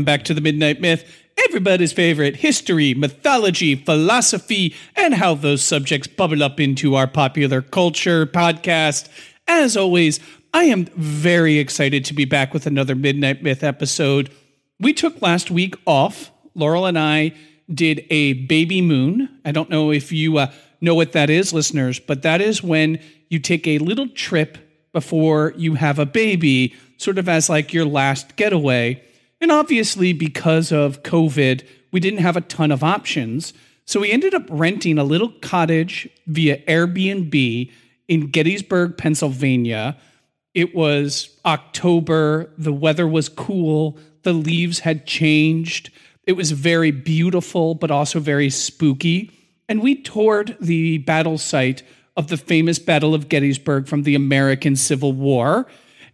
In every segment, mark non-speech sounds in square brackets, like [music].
Welcome back to the Midnight Myth, everybody's favorite history, mythology, philosophy, and how those subjects bubble up into our popular culture podcast. As always, I am very excited to be back with another Midnight Myth episode. We took last week off. Laurel and I did a baby moon. I don't know if you uh, know what that is, listeners, but that is when you take a little trip before you have a baby, sort of as like your last getaway. And obviously, because of COVID, we didn't have a ton of options. So we ended up renting a little cottage via Airbnb in Gettysburg, Pennsylvania. It was October, the weather was cool, the leaves had changed. It was very beautiful, but also very spooky. And we toured the battle site of the famous Battle of Gettysburg from the American Civil War.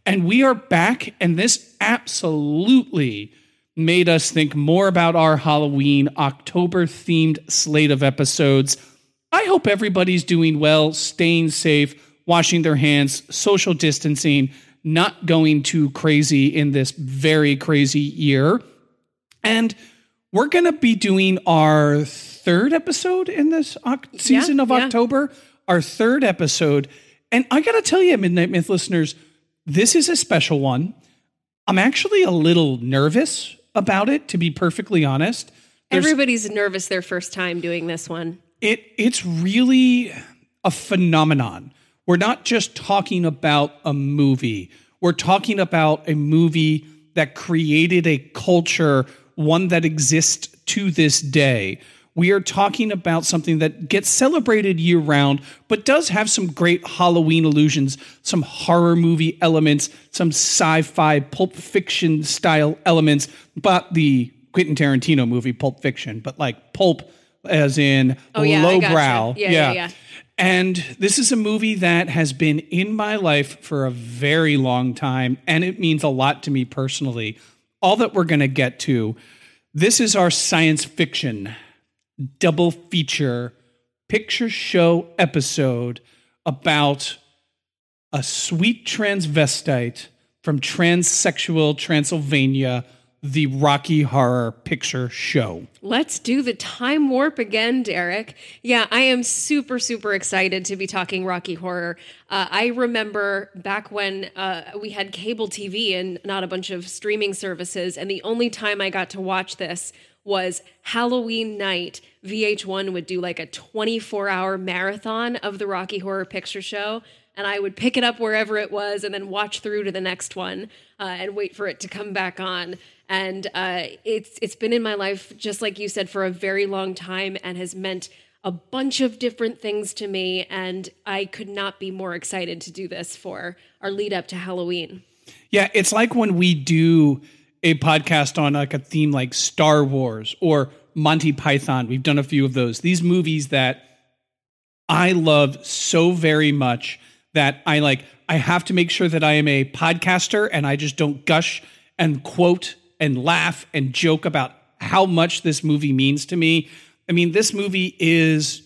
And we are back, and this absolutely made us think more about our Halloween October themed slate of episodes. I hope everybody's doing well, staying safe, washing their hands, social distancing, not going too crazy in this very crazy year. And we're going to be doing our third episode in this season Yeah, of yeah. October, our third episode. And I got to tell you, Midnight Myth listeners, this is a special one. I'm actually a little nervous about it, to be perfectly honest. There's- Everybody's nervous their first time doing this one. it it's really a phenomenon. We're not just talking about a movie. We're talking about a movie that created a culture, one that exists to this day. We are talking about something that gets celebrated year round, but does have some great Halloween illusions, some horror movie elements, some sci fi, pulp fiction style elements, but the Quentin Tarantino movie, Pulp Fiction, but like pulp as in Oh, yeah, I gotcha. lowbrow. Yeah, yeah, yeah. And this is a movie that has been in my life for a very long time, and it means a lot to me personally. All that we're going to get to. This is our science fiction double feature picture show episode about a sweet transvestite from transsexual Transylvania, the Rocky Horror Picture Show. Let's do the time warp again, Derek. Yeah, I am super, super excited to be talking Rocky Horror. Uh, I remember back when uh, we had cable TV and not a bunch of streaming services, and the only time I got to watch this was Halloween night. VH1 would do like a 24 hour marathon of the Rocky Horror Picture Show. And I would pick it up wherever it was and then watch through to the next one uh, and wait for it to come back on. And uh, it's it's been in my life, just like you said, for a very long time and has meant a bunch of different things to me. And I could not be more excited to do this for our lead up to Halloween. Yeah, it's like when we do a podcast on like a theme like Star Wars or Monty Python. We've done a few of those. These movies that I love so very much that I like I have to make sure that I am a podcaster and I just don't gush and quote and laugh and joke about how much this movie means to me. I mean, this movie is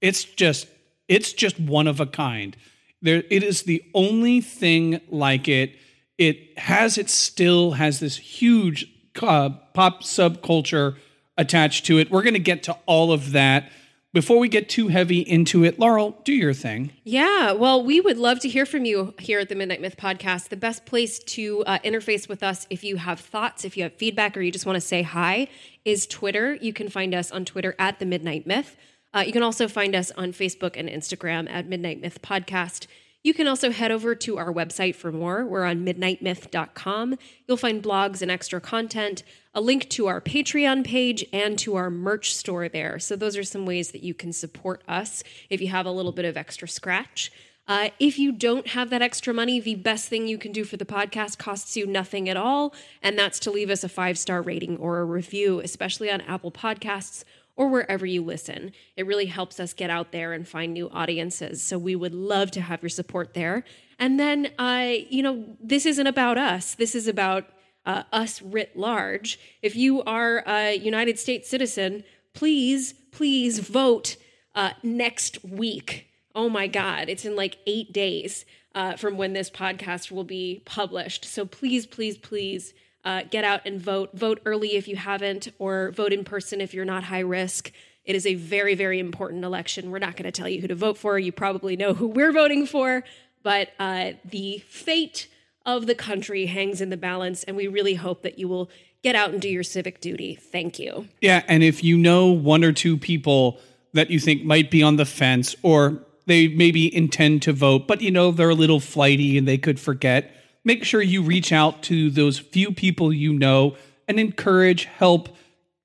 it's just it's just one of a kind. There it is the only thing like it. It has it still has this huge uh, pop subculture attached to it. We're going to get to all of that. Before we get too heavy into it, Laurel, do your thing. Yeah, well, we would love to hear from you here at the Midnight Myth podcast. The best place to uh, interface with us if you have thoughts, if you have feedback, or you just want to say hi is Twitter. You can find us on Twitter at the Midnight Myth. Uh, you can also find us on Facebook and Instagram at Midnight Myth Podcast. You can also head over to our website for more. We're on midnightmyth.com. You'll find blogs and extra content, a link to our Patreon page, and to our merch store there. So, those are some ways that you can support us if you have a little bit of extra scratch. Uh, if you don't have that extra money, the best thing you can do for the podcast costs you nothing at all, and that's to leave us a five star rating or a review, especially on Apple Podcasts or wherever you listen. It really helps us get out there and find new audiences. So we would love to have your support there. And then, uh, you know, this isn't about us. This is about uh, us writ large. If you are a United States citizen, please, please vote uh, next week. Oh my God, it's in like eight days uh, from when this podcast will be published. So please, please, please uh, get out and vote. Vote early if you haven't, or vote in person if you're not high risk. It is a very, very important election. We're not going to tell you who to vote for. You probably know who we're voting for, but uh, the fate of the country hangs in the balance, and we really hope that you will get out and do your civic duty. Thank you. Yeah, and if you know one or two people that you think might be on the fence, or they maybe intend to vote, but you know they're a little flighty and they could forget make sure you reach out to those few people you know and encourage, help,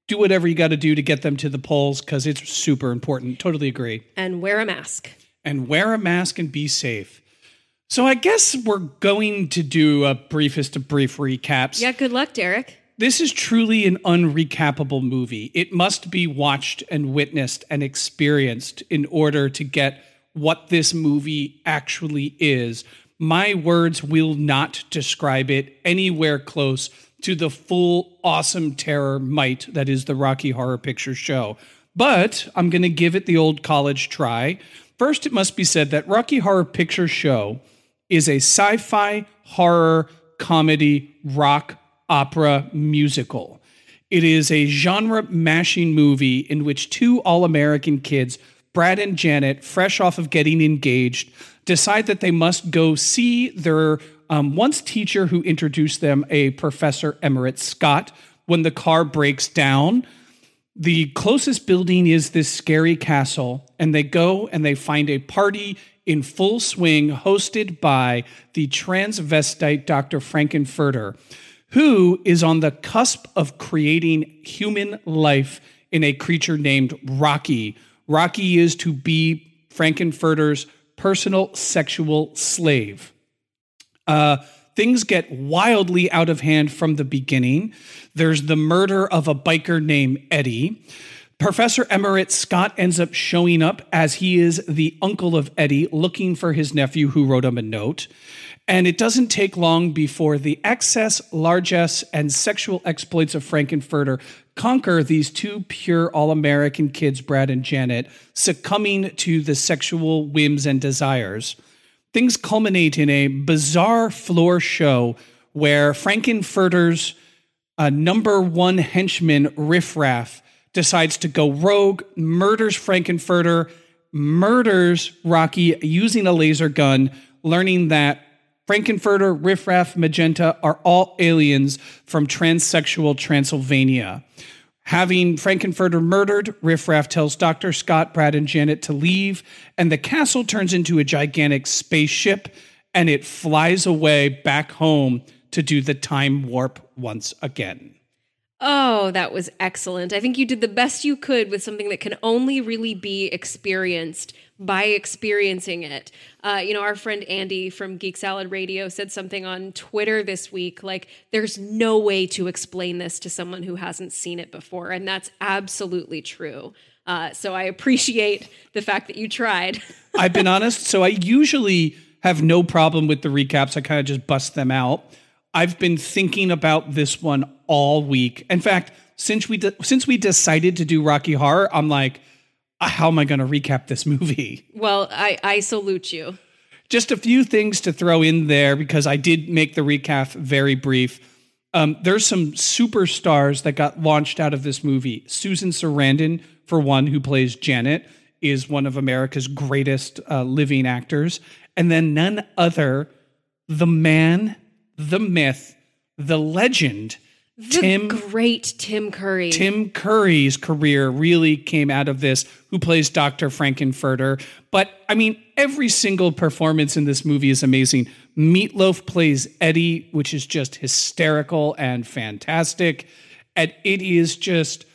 do whatever you got to do to get them to the polls because it's super important. Totally agree. And wear a mask. And wear a mask and be safe. So I guess we're going to do a briefest of brief recaps. Yeah, good luck, Derek. This is truly an unrecapable movie. It must be watched and witnessed and experienced in order to get what this movie actually is my words will not describe it anywhere close to the full awesome terror might that is the Rocky Horror Picture Show. But I'm going to give it the old college try. First, it must be said that Rocky Horror Picture Show is a sci fi, horror, comedy, rock, opera musical. It is a genre mashing movie in which two all American kids, Brad and Janet, fresh off of getting engaged, decide that they must go see their um, once teacher who introduced them, a Professor Everett Scott, when the car breaks down. The closest building is this scary castle, and they go and they find a party in full swing hosted by the transvestite Dr. Frank-N-Furter, who is on the cusp of creating human life in a creature named Rocky. Rocky is to be Frank-N-Furter's personal sexual slave. Uh, things get wildly out of hand from the beginning. There's the murder of a biker named Eddie. Professor Everett Scott ends up showing up as he is the uncle of Eddie, looking for his nephew who wrote him a note. And it doesn't take long before the excess, largesse, and sexual exploits of Frank-N-Furter conquer these two pure all American kids, Brad and Janet, succumbing to the sexual whims and desires. Things culminate in a bizarre floor show where Frank-N-Furter's uh, number one henchman, Riff Raff, decides to go rogue, murders Frank-N-Furter, murders Rocky using a laser gun, learning that Frank-N-Furter, Riff Raff, Magenta are all aliens from transsexual Transylvania. Having Frank-N-Furter murdered, Riffraff tells Dr. Scott, Brad, and Janet to leave, and the castle turns into a gigantic spaceship and it flies away back home to do the time warp once again. Oh, that was excellent. I think you did the best you could with something that can only really be experienced by experiencing it. Uh, you know, our friend Andy from Geek Salad Radio said something on Twitter this week like, there's no way to explain this to someone who hasn't seen it before. And that's absolutely true. Uh, so I appreciate the fact that you tried. [laughs] I've been honest. So I usually have no problem with the recaps, I kind of just bust them out. I've been thinking about this one all week. In fact, since we de- since we decided to do Rocky Horror, I'm like, how am I going to recap this movie? Well, I, I salute you. Just a few things to throw in there because I did make the recap very brief. Um, there's some superstars that got launched out of this movie. Susan Sarandon for one, who plays Janet, is one of America's greatest uh, living actors. And then none other, the man, the myth, the legend, The Tim great Tim Curry. Tim Curry's career really came out of this, who plays Dr. Frank-N-Furter. But I mean, every single performance in this movie is amazing. Meat Loaf plays Eddie, which is just hysterical and fantastic. And it is just,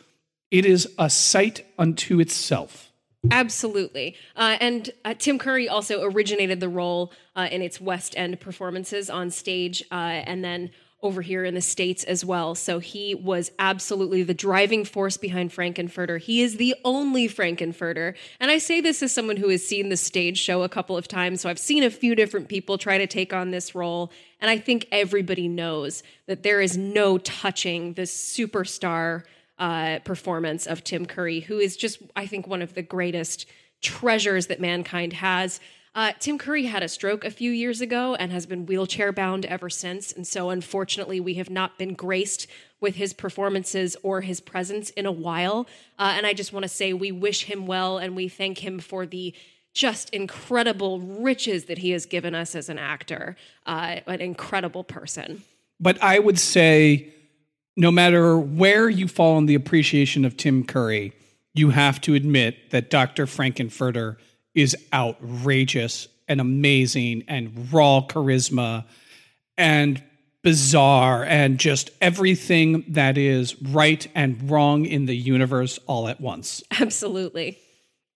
it is a sight unto itself. Absolutely. Uh, and uh, Tim Curry also originated the role uh, in its West End performances on stage uh, and then over here in the States as well. So he was absolutely the driving force behind Frank-N-Furter. He is the only Frank-N-Furter. And I say this as someone who has seen the stage show a couple of times. So I've seen a few different people try to take on this role. And I think everybody knows that there is no touching this superstar uh, performance of Tim Curry, who is just, I think, one of the greatest treasures that mankind has. Uh, Tim Curry had a stroke a few years ago and has been wheelchair bound ever since. And so, unfortunately, we have not been graced with his performances or his presence in a while. Uh, and I just want to say we wish him well and we thank him for the just incredible riches that he has given us as an actor, uh, an incredible person. But I would say, no matter where you fall in the appreciation of Tim Curry, you have to admit that Dr. Frank-N-Furter is outrageous and amazing and raw charisma and bizarre and just everything that is right and wrong in the universe all at once. [laughs] Absolutely.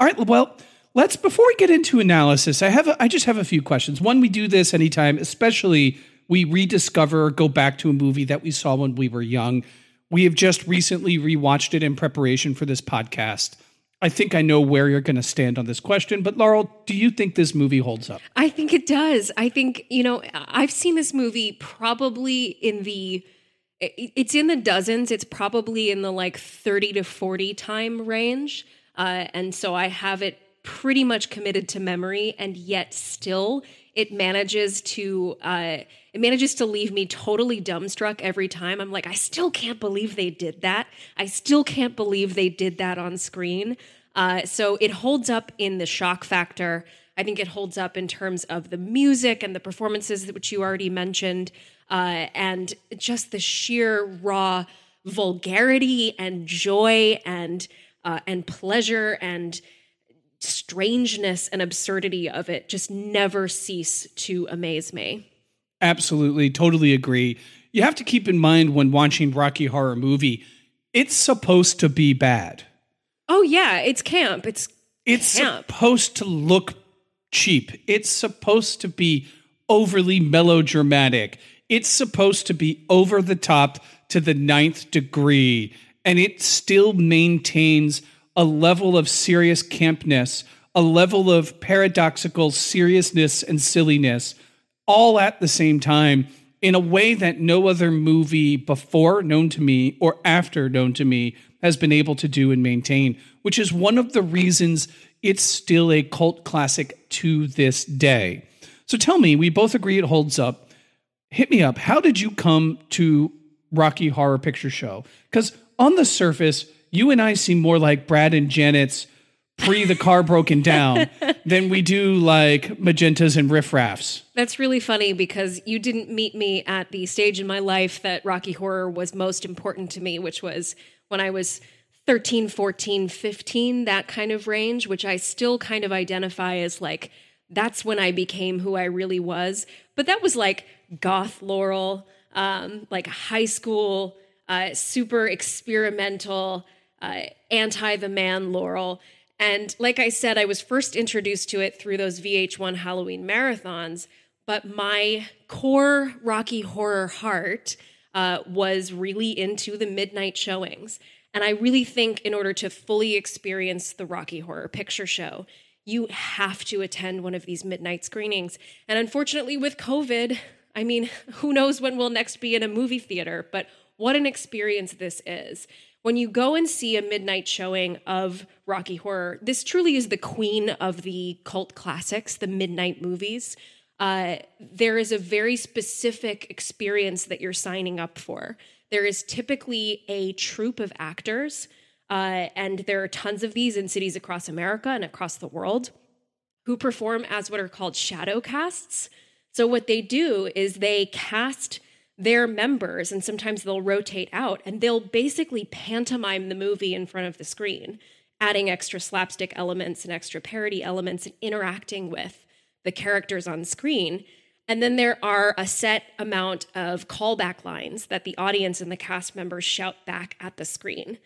All right, well, let's before we get into analysis, I have a, I just have a few questions. One, we do this anytime, especially we rediscover or go back to a movie that we saw when we were young. We have just recently rewatched it in preparation for this podcast. I think I know where you're going to stand on this question, but Laurel, do you think this movie holds up? I think it does. I think, you know, I've seen this movie probably in the it's in the dozens. It's probably in the like 30 to 40 time range. Uh, and so I have it pretty much committed to memory and yet still it manages to uh, it manages to leave me totally dumbstruck every time i'm like i still can't believe they did that i still can't believe they did that on screen uh, so it holds up in the shock factor i think it holds up in terms of the music and the performances which you already mentioned uh, and just the sheer raw vulgarity and joy and uh, and pleasure and strangeness and absurdity of it just never cease to amaze me. Absolutely, totally agree. You have to keep in mind when watching Rocky Horror Movie, it's supposed to be bad. Oh yeah, it's camp. It's It's Camp. supposed to look cheap. It's supposed to be overly melodramatic. It's supposed to be over the top to the ninth degree. And it still maintains a level of serious campness, a level of paradoxical seriousness and silliness, all at the same time in a way that no other movie before known to me or after known to me has been able to do and maintain, which is one of the reasons it's still a cult classic to this day. So tell me, we both agree it holds up. Hit me up. How did you come to Rocky Horror Picture Show? Because on the surface, you and I seem more like Brad and Janet's pre the car broken down [laughs] than we do like magentas and riffraffs. That's really funny because you didn't meet me at the stage in my life that Rocky Horror was most important to me, which was when I was 13, 14, 15, that kind of range, which I still kind of identify as like, that's when I became who I really was. But that was like goth Laurel, um, like high school, uh, super experimental, uh, anti the man Laurel. And like I said, I was first introduced to it through those VH1 Halloween marathons, but my core Rocky Horror heart uh, was really into the midnight showings. And I really think in order to fully experience the Rocky Horror Picture Show, you have to attend one of these midnight screenings. And unfortunately, with COVID, I mean, [laughs] who knows when we'll next be in a movie theater, but what an experience this is. When you go and see a midnight showing of Rocky Horror, this truly is the queen of the cult classics, the midnight movies. Uh, there is a very specific experience that you're signing up for. There is typically a troupe of actors uh, and there are tons of these in cities across America and across the world, who perform as what are called shadow casts. So, what they do is they cast their members, and sometimes they'll rotate out, and they'll basically pantomime the movie in front of the screen, adding extra slapstick elements and extra parody elements and interacting with the characters on screen. And then there are a set amount of callback lines that the audience and the cast members shout back at the screen.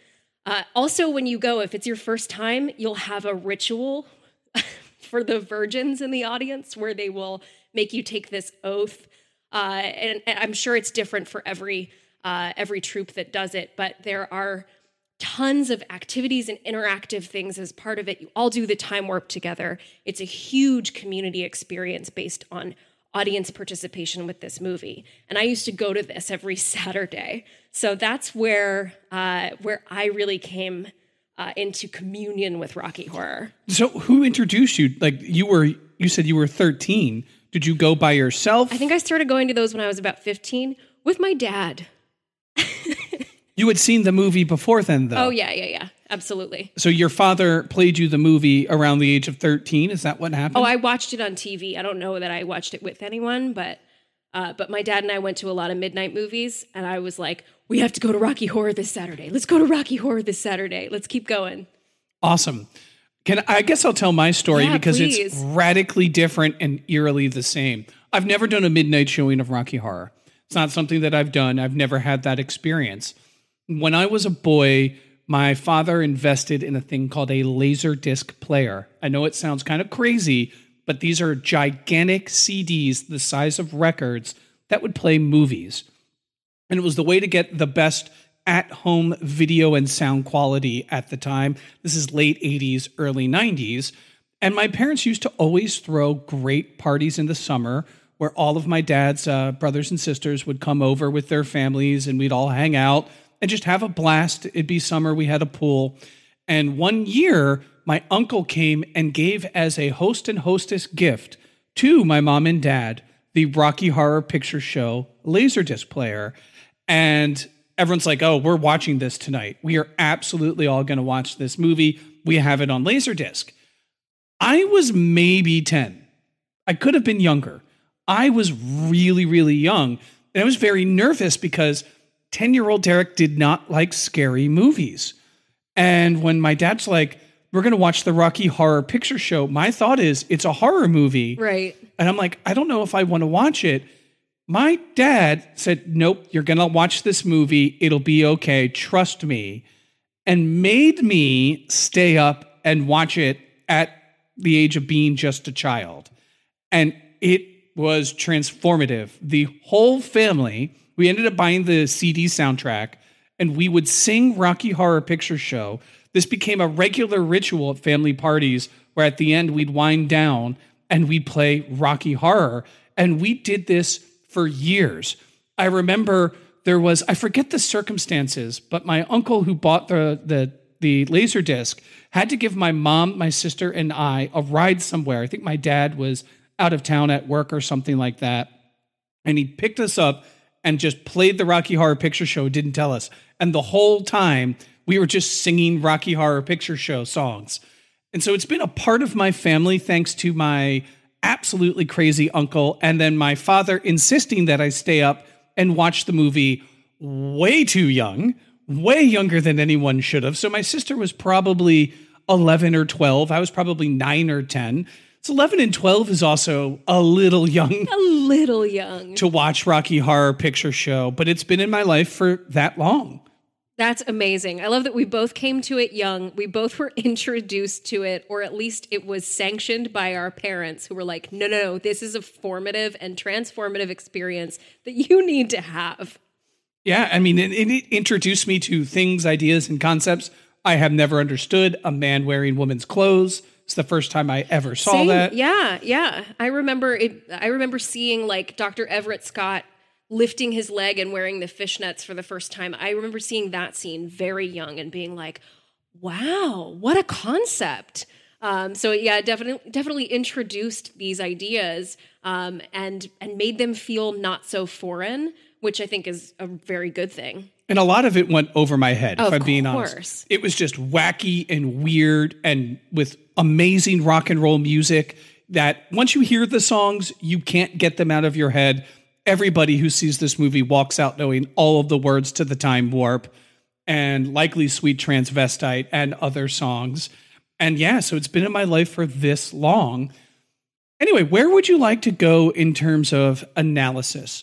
Uh, also, when you go, if it's your first time, you'll have a ritual [laughs] for the virgins in the audience where they will make you take this oath. Uh, and, and, I'm sure it's different for every uh, every troupe that does it, but there are tons of activities and interactive things as part of it. You all do the time warp together. It's a huge community experience based on audience participation with this movie. And I used to go to this every [laughs] Saturday. So that's where uh, where I really came uh, into communion with Rocky Horror. So who introduced you? Like you were you said you were 13. Did you go by yourself? I think I started going to those when I was about 15 with my dad. [laughs] you had seen the movie before then though. Oh yeah, yeah, yeah. Absolutely. So your father played you the movie around the age of 13. Is that what happened? Oh, I watched it on TV. I don't know that I watched it with anyone, but uh, but my dad and I went to a lot of midnight movies, and I was like, "We have to go to Rocky Horror this Saturday. Let's go to Rocky Horror this Saturday. Let's keep going." Awesome. Can I guess I'll tell my story Yeah, because please. it's radically different and eerily the same. I've never done a midnight showing of Rocky Horror. It's not something that I've done. I've never had that experience. When I was a boy, my father invested in a thing called a laser disc player. I know it sounds kind of crazy, but these are gigantic CDs the size of records that would play movies. And it was the way to get the best at home video and sound quality at the time. This is late 80s, early 90s. And my parents used to always throw great parties in the summer where all of my dad's uh, brothers and sisters would come over with their families and we'd all hang out and just have a blast. It'd be summer, we had a pool. And one year, my uncle came and gave as a host and hostess gift to my mom and dad the Rocky Horror Picture Show Laserdisc player. And everyone's like, oh, we're watching this tonight. We are absolutely all going to watch this movie. We have it on Laserdisc. I was maybe 10. I could have been younger. I was really, really young. And I was very nervous because 10 year old Derek did not like scary movies. And when my dad's like, we're going to watch the Rocky Horror Picture Show, my thought is it's a horror movie. Right. And I'm like, I don't know if I want to watch it. My dad said, Nope, you're going to watch this movie. It'll be okay. Trust me. And made me stay up and watch it at the age of being just a child. And it was transformative. The whole family, we ended up buying the CD soundtrack and we would sing Rocky Horror Picture Show. This became a regular ritual at family parties where at the end we'd wind down and we'd play Rocky Horror. And we did this for years. I remember there was, I forget the circumstances, but my uncle who bought the, the, the laser disc had to give my mom, my sister, and I a ride somewhere. I think my dad was out of town at work or something like that. And he picked us up and just played the Rocky Horror Picture Show, didn't tell us. And the whole time we were just singing Rocky Horror Picture Show songs. And so it's been a part of my family thanks to my absolutely crazy uncle and then my father insisting that I stay up and watch the movie way too young, way younger than anyone should have. So my sister was probably 11 or 12. I was probably 9 or 10. So 11 and 12 is also a little young A little young. to watch Rocky Horror Picture Show, but it's been in my life for that long. That's amazing. I love that we both came to it young. We both were [laughs] introduced to it, or at least it was sanctioned by our parents who were like, no, no, no, this is a formative and transformative experience that you [laughs] need to have. Yeah, I mean, it, it introduced me to things, ideas, and concepts I have never understood. A man wearing woman's clothes. It's the first time I ever saw Same. that. Yeah, yeah. I remember it. I remember seeing like Dr. Everett Scott lifting his leg and wearing the fishnets for the first time. I remember seeing that scene very young and being like, "Wow, what a concept!" Um, so yeah, definitely, definitely introduced these ideas um, and and made them feel not so foreign, which I think is a very good thing. And a lot of it went over my head, Of if I'm being course. honest. It was just wacky and weird and with amazing rock and roll music that once you hear the songs, you can't get them out of your head. Everybody who sees this movie walks out knowing all of the words to the time warp and likely sweet transvestite and other songs. And yeah, so it's been in my life for this long. Anyway, where would you like to go in terms of analysis?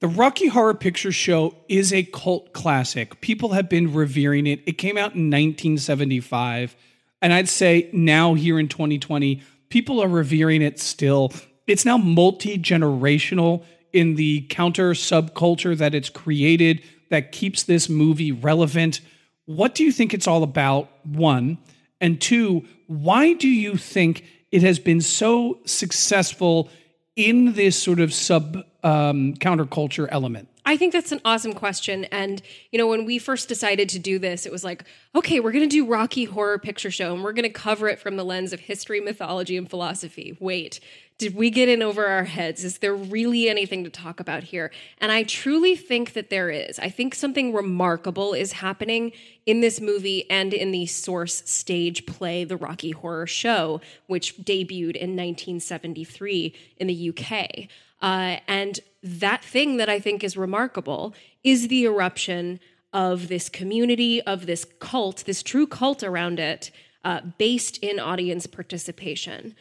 The Rocky Horror Picture Show is a cult classic. People have been revering it. It came out in 1975. And I'd say now, here in 2020, people are revering it still. It's now multi generational in the counter subculture that it's created that keeps this movie relevant. What do you think it's all about? One. And two, why do you think it has been so successful in this sort of sub um, counterculture element? I think that's an awesome question. And, you know, when we first decided to do this, it was like, okay, we're going to do Rocky Horror Picture Show and we're going to cover it from the lens of history, mythology, and philosophy. Wait, did we get in over our heads? Is there really anything to talk about here? And I truly think that there is. I think something remarkable is happening in this movie and in the source stage play, The Rocky Horror Show, which debuted in 1973 in the UK. Uh, and that thing that I think is remarkable is the eruption of this community, of this cult, this true cult around it, uh, based in audience participation.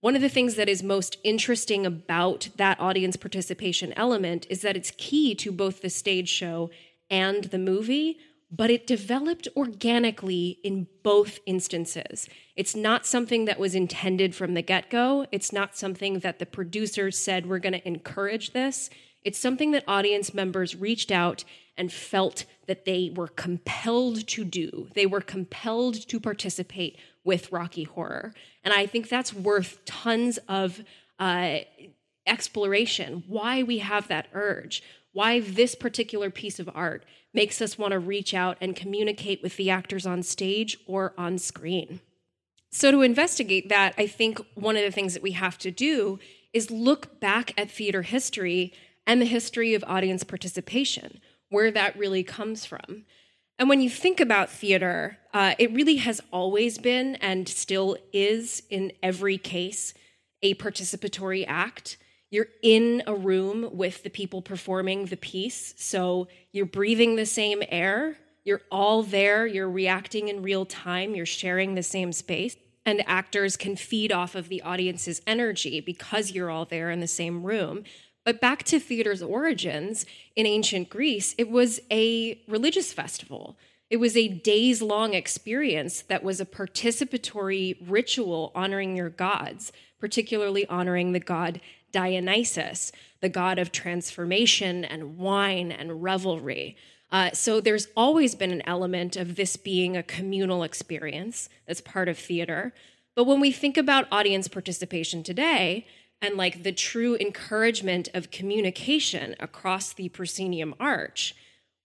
One of the things that is most interesting about that audience participation element is that it's key to both the stage show and the movie, but it developed organically in both instances. It's not something that was intended from the get go. It's not something that the producers said, we're going to encourage this. It's something that audience members reached out and felt that they were compelled to do. They were compelled to participate with Rocky Horror. And I think that's worth tons of uh, exploration why we have that urge, why this particular piece of art makes us want to reach out and communicate with the actors on stage or on screen. So, to investigate that, I think one of the things that we have to do is look back at theater history and the history of audience participation, where that really comes from. And when you think about theater, uh, it really has always been and still is in every case a participatory act. You're in a room with the people performing the piece, so you're breathing the same air. You're all there, you're reacting in real time, you're sharing the same space. And actors can feed off of the audience's energy because you're all there in the same room. But back to theater's origins, in ancient Greece, it was a religious festival. It was a days long experience that was a participatory ritual honoring your gods, particularly honoring the god Dionysus, the god of transformation and wine and revelry. Uh, so there's always been an element of this being a communal experience that's part of theater. But when we think about audience participation today, and like the true encouragement of communication across the proscenium arch,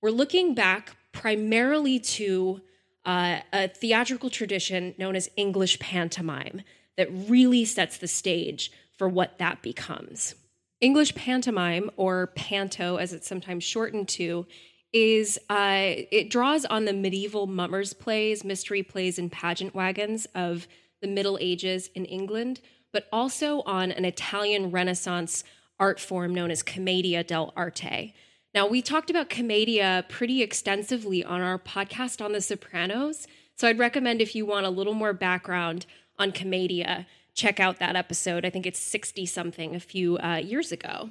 we're looking back primarily to uh, a theatrical tradition known as English pantomime that really sets the stage for what that becomes. English pantomime, or panto as it's sometimes shortened to, is uh, it draws on the medieval mummers plays, mystery plays, and pageant wagons of the Middle Ages in England, but also on an Italian Renaissance art form known as commedia dell'arte. Now, we talked about commedia pretty extensively on our podcast on The Sopranos, so I'd recommend if you want a little more background on commedia, check out that episode. I think it's 60 something a few uh, years ago.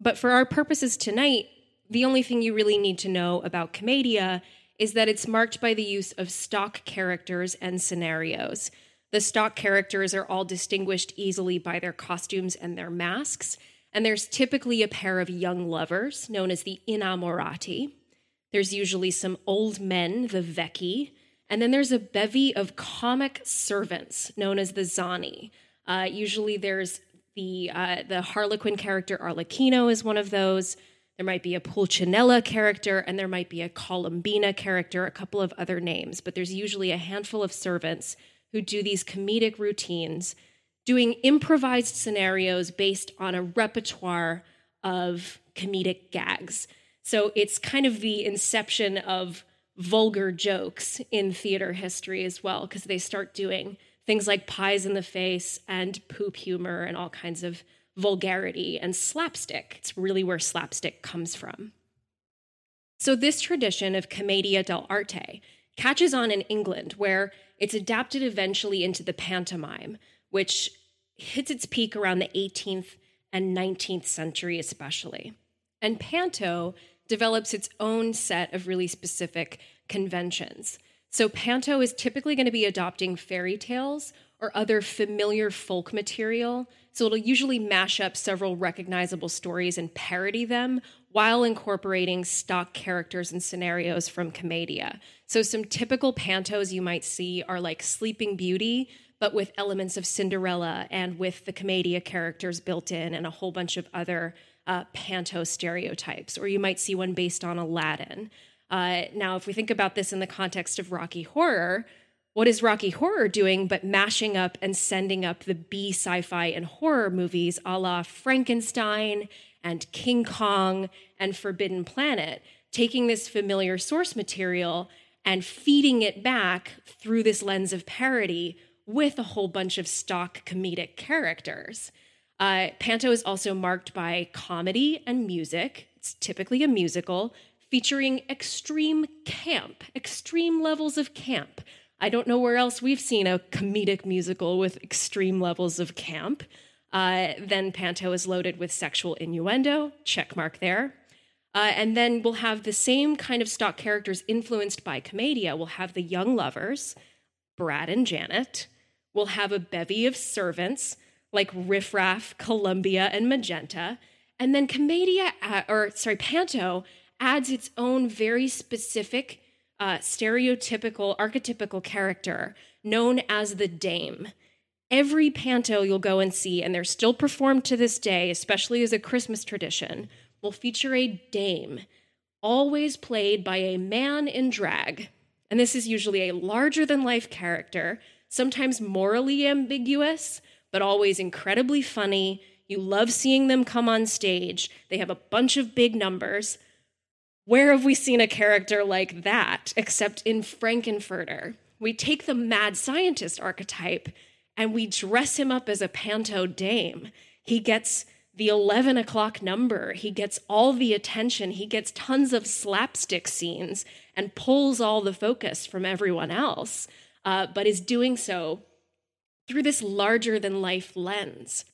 But for our purposes tonight, the only thing you really need to know about commedia is that it's marked by the use of stock characters and scenarios. The stock characters are all distinguished easily by their costumes and their masks, and there's typically a pair of young lovers known as the innamorati. There's usually some old men, the vecchi, and then there's a bevy of comic servants known as the zani. Uh, usually there's the uh, the Harlequin character Arlecchino is one of those. There might be a Pulcinella character, and there might be a Columbina character, a couple of other names, but there's usually a handful of servants who do these comedic routines, doing improvised scenarios based on a repertoire of comedic gags. So it's kind of the inception of vulgar jokes in theater history as well, because they start doing things like pies in the face and poop humor and all kinds of vulgarity and slapstick. It's really where slapstick comes from. So, this tradition of commedia dell'arte catches on in England, where it's adapted eventually into the pantomime, which hits its peak around the 18th and 19th century, especially. And panto develops its own set of really specific conventions. So, panto is typically going to be adopting fairy tales or other familiar folk material. So, it'll usually mash up several recognizable stories and parody them while incorporating stock characters and scenarios from Commedia. So, some typical pantos you might see are like Sleeping Beauty, but with elements of Cinderella and with the Commedia characters built in and a whole bunch of other uh, panto stereotypes. Or you might see one based on Aladdin. Uh, now, if we think about this in the context of Rocky Horror, what is Rocky Horror doing but mashing up and sending up the B sci fi and horror movies a la Frankenstein and King Kong and Forbidden Planet, taking this familiar source material and feeding it back through this lens of parody with a whole bunch of stock comedic characters. Uh, Panto is also marked by comedy and music. It's typically a musical featuring extreme camp, extreme levels of camp. I don't know where else we've seen a comedic musical with extreme levels of camp. Uh, then Panto is loaded with sexual innuendo, check mark there. Uh, and then we'll have the same kind of stock characters influenced by Commedia. We'll have the young lovers, Brad and Janet. We'll have a bevy of servants like Riff Raff, Columbia, and Magenta. And then Commedia, uh, or sorry, Panto adds its own very specific, uh, stereotypical, archetypical character known as the Dame. Every panto you'll go and see, and they're still performed to this day, especially as a Christmas tradition, will feature a dame, always played by a man in drag. And this is usually a larger than life character, sometimes morally ambiguous, but always incredibly funny. You love seeing them come on stage. They have a bunch of big numbers. Where have we seen a character like that except in Frank-N-Furter? We take the mad scientist archetype and we dress him up as a panto dame. He gets the 11 o'clock number. He gets all the attention. He gets tons of slapstick scenes and pulls all the focus from everyone else, uh, but is doing so through this larger than life lens.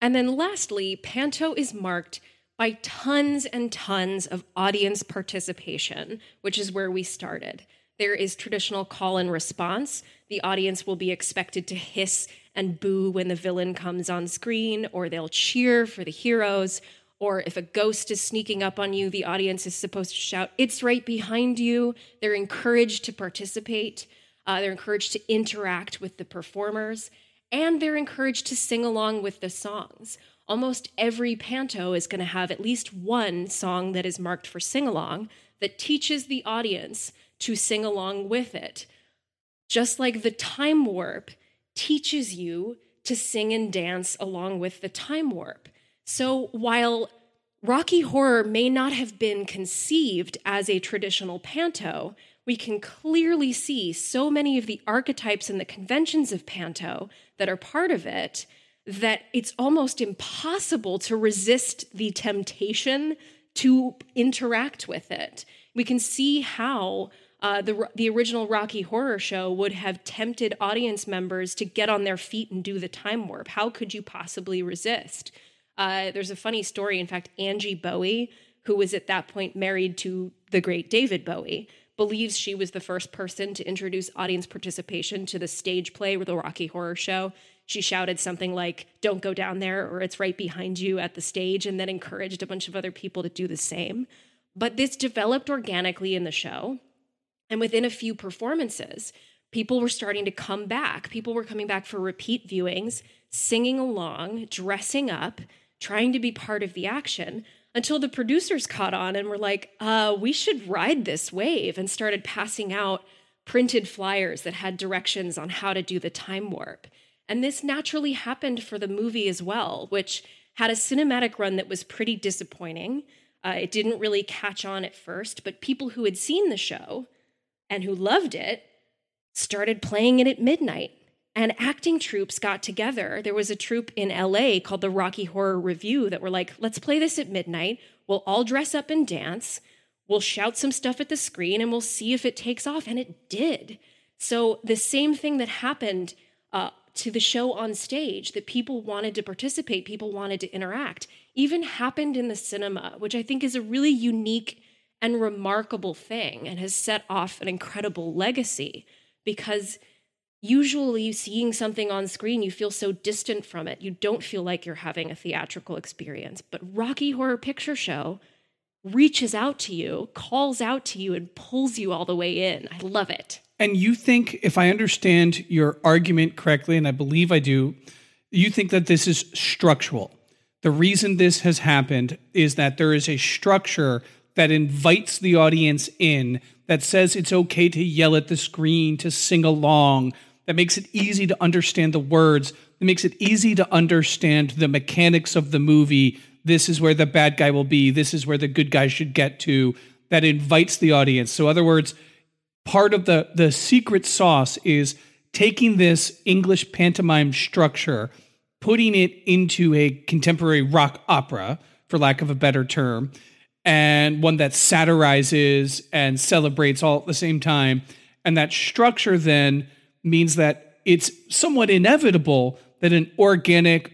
And then lastly, Panto is marked by tons and tons of audience participation, which is where we started. There is traditional call and response. The audience will be expected to hiss and boo when the villain comes on screen, or they'll cheer for the heroes. Or if a ghost is sneaking up on you, the audience is supposed to shout, It's right behind you. They're encouraged to participate, uh, they're encouraged to interact with the performers, and they're encouraged to sing along with the songs almost every panto is going to have at least one song that is marked for sing along that teaches the audience to sing along with it. Just like the time warp teaches you to sing and dance along with the time warp. So while Rocky Horror may not have been conceived as a traditional panto, we can clearly see so many of the archetypes and the conventions of panto that are part of it that it's almost impossible to resist the temptation to interact with it. We can see how uh, the the original Rocky Horror Show would have tempted audience members to get on their feet and do the time warp. How could you possibly resist? Uh, there's a funny story. In fact, Angie Bowie, who was at that point married to the great David Bowie, believes she was the first person to introduce audience participation to the stage play or the Rocky Horror Show she shouted something like, Don't go down there, or it's right behind you at the stage, and then encouraged a bunch of other people to do the same. But this developed organically in the show. And within a few performances, people were starting to come back. People were coming back for repeat viewings, singing along, dressing up, trying to be part of the action until the producers caught on and were like, uh, we should ride this wave and started passing out printed flyers that had directions on how to do the time warp. And this naturally happened for the movie as well, which had a cinematic run that was pretty disappointing. Uh, it didn't really catch on at first, but people who had seen the show and who loved it started playing it at midnight. And acting troupes got together. There was a troupe in LA called the Rocky Horror Review that were like, let's play this at midnight. We'll all dress up and dance. We'll shout some stuff at the screen and we'll see if it takes off. And it did. So, the same thing that happened uh, to the show on stage, that people wanted to participate, people wanted to interact, even happened in the cinema, which I think is a really unique and remarkable thing and has set off an incredible legacy because usually seeing something on screen you feel so distant from it. You don't feel like you're having a theatrical experience. But rocky horror picture show reaches out to you calls out to you and pulls you all the way in. I love it and you think if i understand your argument correctly and i believe i do you think that this is structural the reason this has happened is that there is a structure that invites the audience in that says it's okay to yell at the screen to sing along that makes it easy to understand the words, that makes it easy to understand the mechanics of the movie. This is where the bad guy will be, this is where the good guy should get to, that invites the audience. So, in other words, part of the, the secret sauce is taking this English pantomime structure, putting it into a contemporary rock opera, for lack of a better term, and one that satirizes and celebrates all at the same time. And that structure then means that it's somewhat inevitable that an organic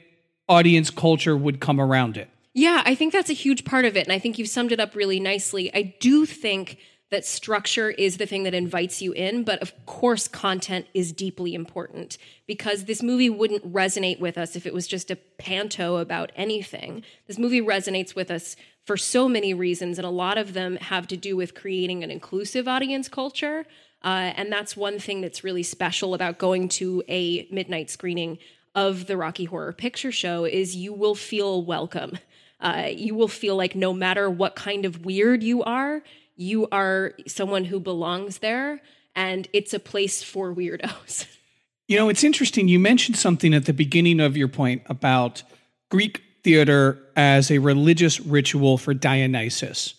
audience culture would come around it. Yeah, I think that's a huge part of it. And I think you've summed it up really nicely. I do think that structure is the thing that invites you in, but of course, content is deeply important because this movie wouldn't resonate with us if it was just a panto about anything. This movie resonates with us for so many reasons, and a lot of them have to do with creating an inclusive audience culture. Uh, and that's one thing that's really special about going to a midnight screening of the Rocky Horror Picture Show is you will feel welcome. Uh, you will feel like no matter what kind of weird you are, you are someone who belongs there, and it's a place for weirdos. [laughs] You know, it's interesting. You mentioned something at the beginning of your point about Greek theater as a religious ritual for Dionysus.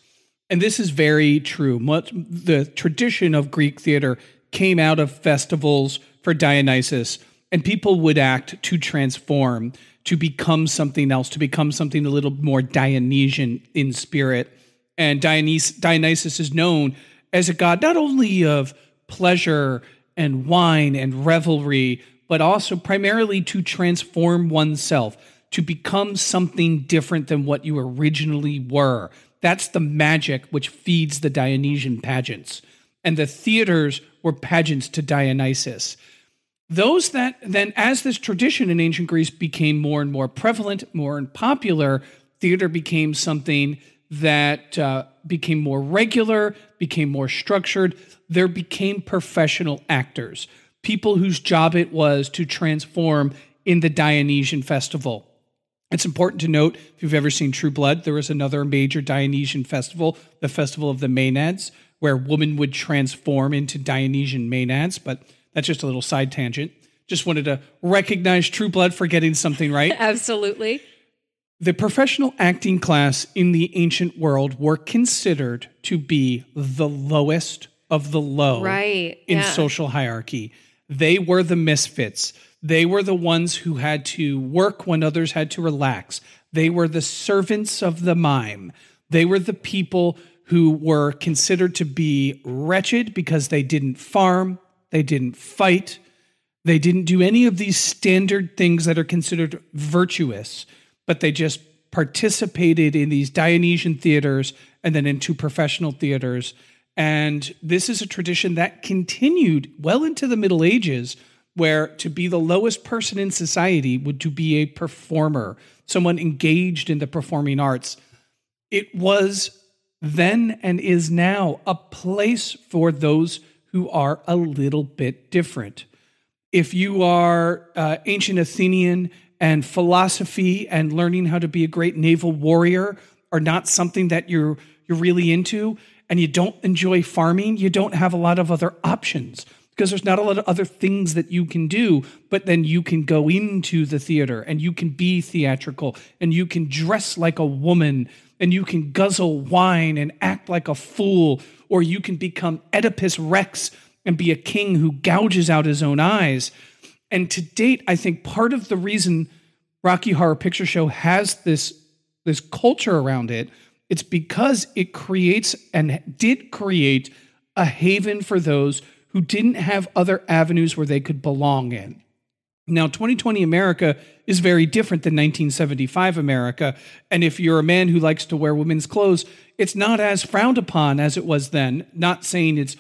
And this is very true. Much, the tradition of Greek theater came out of festivals for Dionysus, and people would act to transform, to become something else, to become something a little more Dionysian in spirit. And Dionys- Dionysus is known as a god not only of pleasure and wine and revelry, but also primarily to transform oneself, to become something different than what you originally were. That's the magic which feeds the Dionysian pageants. And the theaters were pageants to Dionysus. Those that then, as this tradition in ancient Greece became more and more prevalent, more and popular, theater became something that uh, became more regular, became more structured. There became professional actors, people whose job it was to transform in the Dionysian festival. It's important to note if you've ever seen True Blood, there was another major Dionysian festival, the Festival of the Maenads, where women would transform into Dionysian Maenads. But that's just a little side tangent. Just wanted to recognize True Blood for getting something right. [laughs] Absolutely. The professional acting class in the ancient world were considered to be the lowest of the low right. in yeah. social hierarchy. They were the misfits. They were the ones who had to work when others had to relax. They were the servants of the mime. They were the people who were considered to be wretched because they didn't farm, they didn't fight, they didn't do any of these standard things that are considered virtuous, but they just participated in these Dionysian theaters and then into professional theaters. And this is a tradition that continued well into the Middle Ages where to be the lowest person in society would to be a performer, someone engaged in the performing arts. It was then and is now a place for those who are a little bit different. If you are uh, ancient Athenian and philosophy and learning how to be a great naval warrior are not something that you're you're really into and you don't enjoy farming, you don't have a lot of other options because there's not a lot of other things that you can do, but then you can go into the theater and you can be theatrical and you can dress like a woman and you can guzzle wine and act like a fool, or you can become Oedipus Rex and be a king who gouges out his own eyes. And to date, I think part of the reason Rocky Horror Picture Show has this this culture around it, it's because it creates and did create a haven for those who didn't have other avenues where they could belong in. Now, 2020 America is very different than 1975 America. And if you're a man who likes to wear women's clothes, it's not as frowned upon as it was then. Not saying it's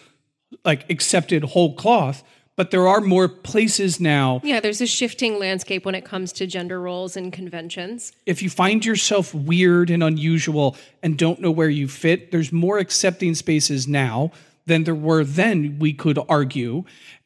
like accepted whole cloth, but there are more places now. Yeah, there's a shifting landscape when it comes to gender roles and conventions. If you find yourself weird and unusual and don't know where you fit, there's more accepting spaces now than there were then, we could argue.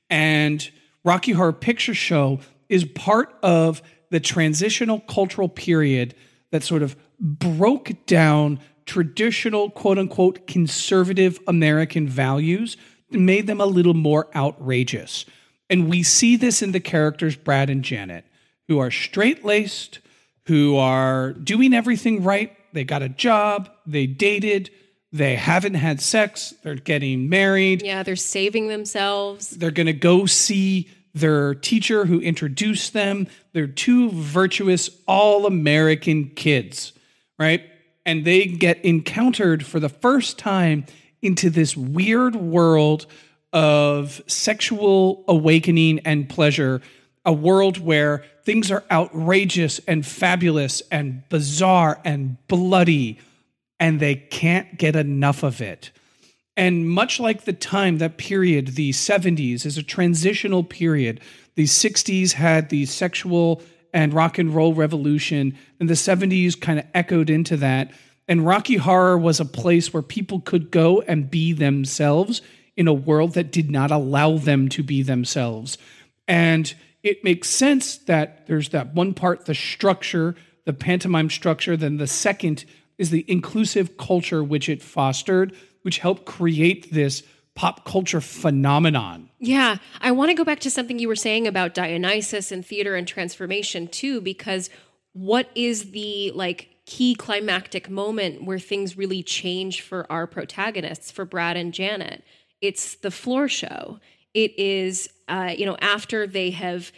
And Rocky Horror Picture Show is part of the transitional cultural period that sort of broke down traditional, quote unquote, conservative American values made them a little more outrageous. And we see this in the characters Brad and Janet, who are straight laced, who are doing everything right. They got a job, they dated, they haven't had sex, they're getting married. Yeah, they're saving themselves. They're going to go see their teacher who introduced them. They're two virtuous, all American kids, right? And they get encountered for the first time into this weird world of sexual awakening and pleasure, a world where things are outrageous and fabulous and bizarre and bloody, and they can't get enough of it. And much like the time, that period, the 70s, is a transitional period. The 60s had the sexual and rock and roll revolution, and the 70s kind of echoed into that. And Rocky Horror was a place where people could go and be themselves in a world that did not allow them to be themselves. And it makes sense that there's that one part, the structure, the pantomime structure, then the second is the inclusive culture which it fostered, which helped create this pop culture phenomenon. Yeah, I want to go back to something you were saying about Dionysus and theater and transformation too, because what is the like key climactic moment where things really change for our protagonists, for Brad and Janet. It's the floor show. It is, uh, you know, after they have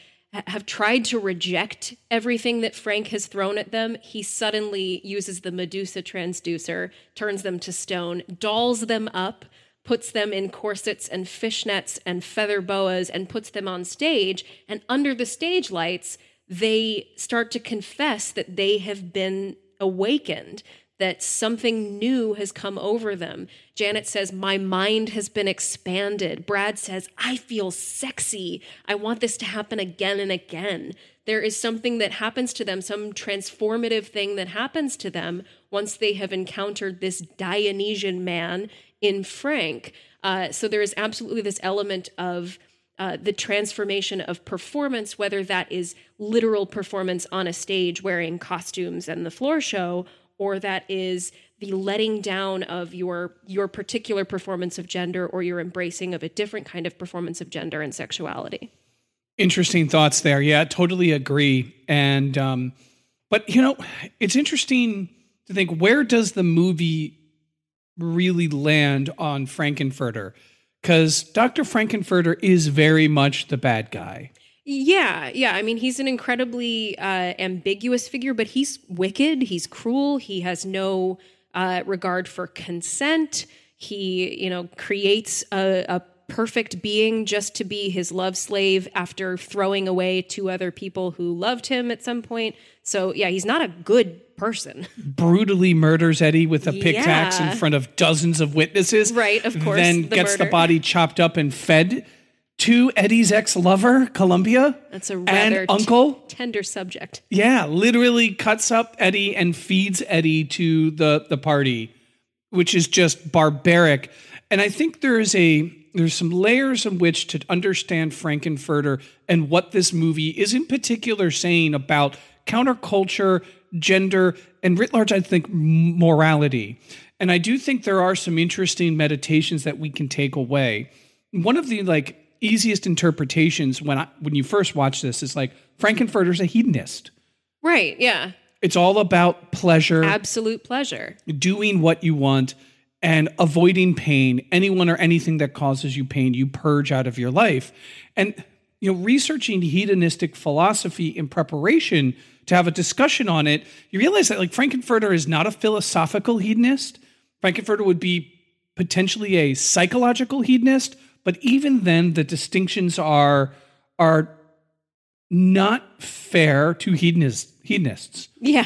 have tried to reject everything that Frank has thrown at them, he suddenly uses the Medusa transducer, turns them to stone, dolls them up, puts them in corsets and fishnets and feather boas, and puts them on stage. And under the stage lights, they start to confess that they have been awakened, that something new has come over them. Janet says, My mind has been expanded. Brad says, I feel sexy. I want this to happen again and again. There is something that happens to them, some transformative thing that happens to them once they have encountered this Dionysian man in Frank. Uh, so there is absolutely this element of uh, the transformation of performance, whether that is literal performance on a stage wearing costumes and the floor show, or that is the letting down of your your particular performance of gender or your embracing of a different kind of performance of gender and sexuality. Interesting thoughts there. Yeah, totally agree. And um, but you know, it's interesting to think where does the movie really land on Frank-N-Furter? Because Dr. Frank-N-Furter is very much the bad guy. Yeah, yeah. I mean, he's an incredibly uh, ambiguous figure, but he's wicked. He's cruel. He has no uh, regard for consent. He, you know, creates a, a perfect being just to be his love slave after throwing away two other people who loved him at some point. So, yeah, he's not a good person. [laughs] Brutally murders Eddie with a pickaxe yeah. in front of dozens of witnesses. Right, of course. Then the gets murder. the body chopped up and fed to Eddie's ex-lover, Columbia. That's a rather and uncle. T- tender subject. Yeah, literally cuts up Eddie and feeds Eddie to the the party, which is just barbaric. And I think there is a there's some layers in which to understand Frank-N-Furter and what this movie is in particular saying about counterculture, gender, and writ large, I think morality. And I do think there are some interesting meditations that we can take away. One of the like easiest interpretations when I when you first watch this is like Frank-N-Furter's a hedonist. Right, yeah. It's all about pleasure, Absolute pleasure. doing what you want, and avoiding pain. Anyone or anything that causes you pain, you purge out of your life. And you know, researching hedonistic philosophy in preparation to have a discussion on it, you realize that like Frank-N-Furter is not a philosophical hedonist. Frank-N-Furter would be potentially a psychological hedonist, but even then, the distinctions are are not fair to hedonist, hedonists Yeah.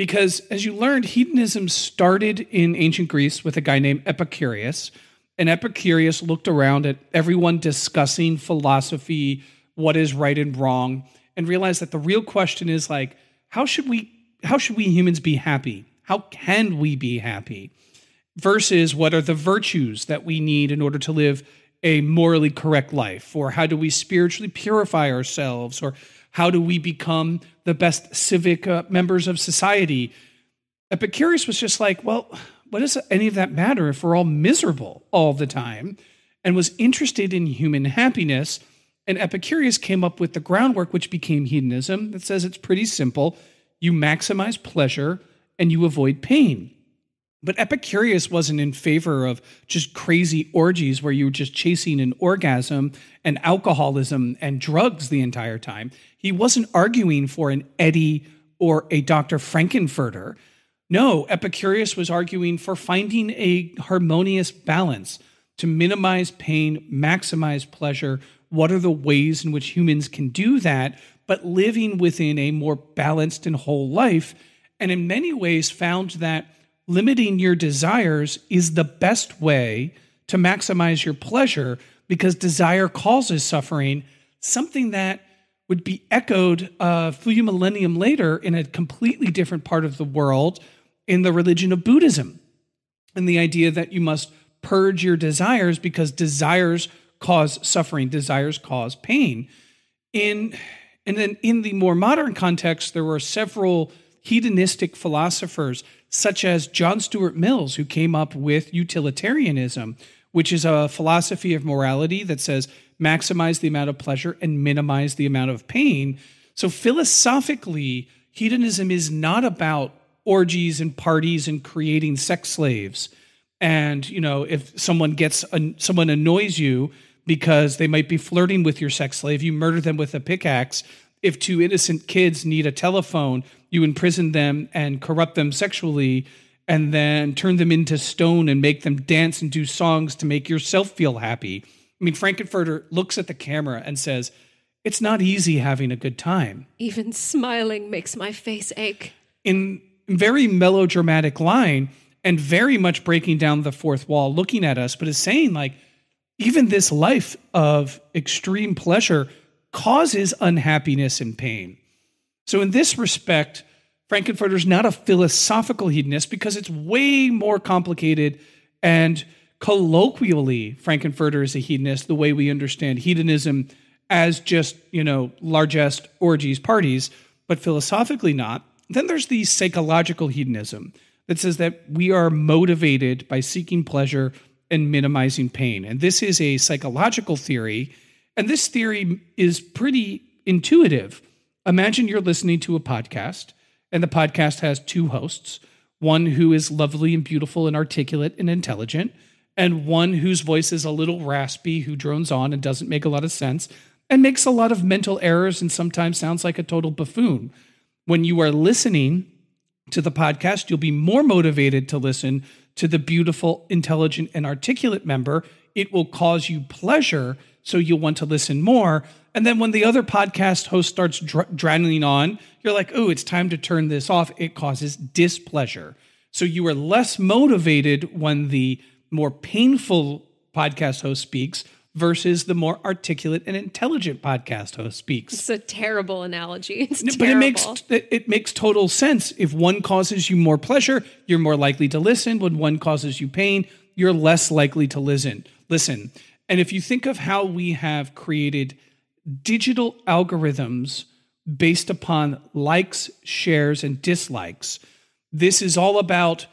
Because as you learned, hedonism started in ancient Greece with a guy named Epicurus. And Epicurus looked around at everyone discussing philosophy, what is right and wrong, and realized that the real question is like, how should we how should we humans be happy? How can we be happy? Versus what are the virtues that we need in order to live a morally correct life? Or how do we spiritually purify ourselves? Or how do we become the best civic uh, members of society? Epicurus was just like, well, what does any of that matter if we're all miserable all the time? And was interested in human happiness. And Epicurus came up with the groundwork, which became hedonism, that says it's pretty simple. You maximize pleasure and you avoid pain. But Epicurus wasn't in favor of just crazy orgies where you were just chasing an orgasm and alcoholism and drugs the entire time. He wasn't arguing for an Eddie or a Dr. Frank-N-Furter. No, Epicurus was arguing for finding a harmonious balance to minimize pain, maximize pleasure. What are the ways in which humans can do that, but living within a more balanced and whole life? And in many ways, found that limiting your desires is the best way to maximize your pleasure because desire causes suffering, something that would be echoed uh, a few millennium later in a completely different part of the world in the religion of Buddhism. And the idea that you must purge your desires because desires cause suffering, desires cause pain. In and then in the more modern context, there were several hedonistic philosophers, such as John Stuart Mills, who came up with utilitarianism, which is a philosophy of morality that says maximize the amount of pleasure and minimize the amount of pain. So philosophically, hedonism is not about orgies and parties and creating sex slaves. And you know, if someone gets someone annoys you because they might be flirting with your sex slave, you murder them with a pickaxe. If two innocent kids need a telephone, you imprison them and corrupt them sexually and then turn them into stone and make them dance and do songs to make yourself feel happy. I mean, Frank-N-Furter looks at the camera and says, It's not easy having a good time. Even smiling makes my face ache. In very melodramatic line and very much breaking down the fourth wall, looking at us, but is saying, like, even this life of extreme pleasure causes unhappiness and pain. So, in this respect, Frank-N-Furter is not a philosophical hedonist because it's way more complicated and colloquially, Frank-N-Furter is a hedonist the way we understand hedonism as just, you know, largest orgies, parties, but philosophically not. Then there's the psychological hedonism that says that we are motivated by seeking pleasure and minimizing pain. And this is a psychological theory. And this theory is pretty intuitive. Imagine you're listening to a podcast, and the podcast has two hosts one who is lovely and beautiful and articulate and intelligent, and one whose voice is a little raspy, who drones on and doesn't make a lot of sense, and makes a lot of mental errors and sometimes sounds like a total buffoon. When you are listening to the podcast, you'll be more motivated to listen to the beautiful, intelligent, and articulate member. It will cause you pleasure, so you'll want to listen more. And then when the other podcast host starts dr- droning on, you're like, oh, it's time to turn this off. It causes displeasure. So you are less motivated when the more painful podcast host speaks versus the more articulate and intelligent podcast host speaks. It's a terrible analogy. It's but terrible. it makes it, it makes total sense. If one causes you more pleasure, you're more likely to listen. When one causes you pain, you're less likely to listen. Listen. And if you think of how we have created digital algorithms based upon likes, shares, and dislikes, this is all about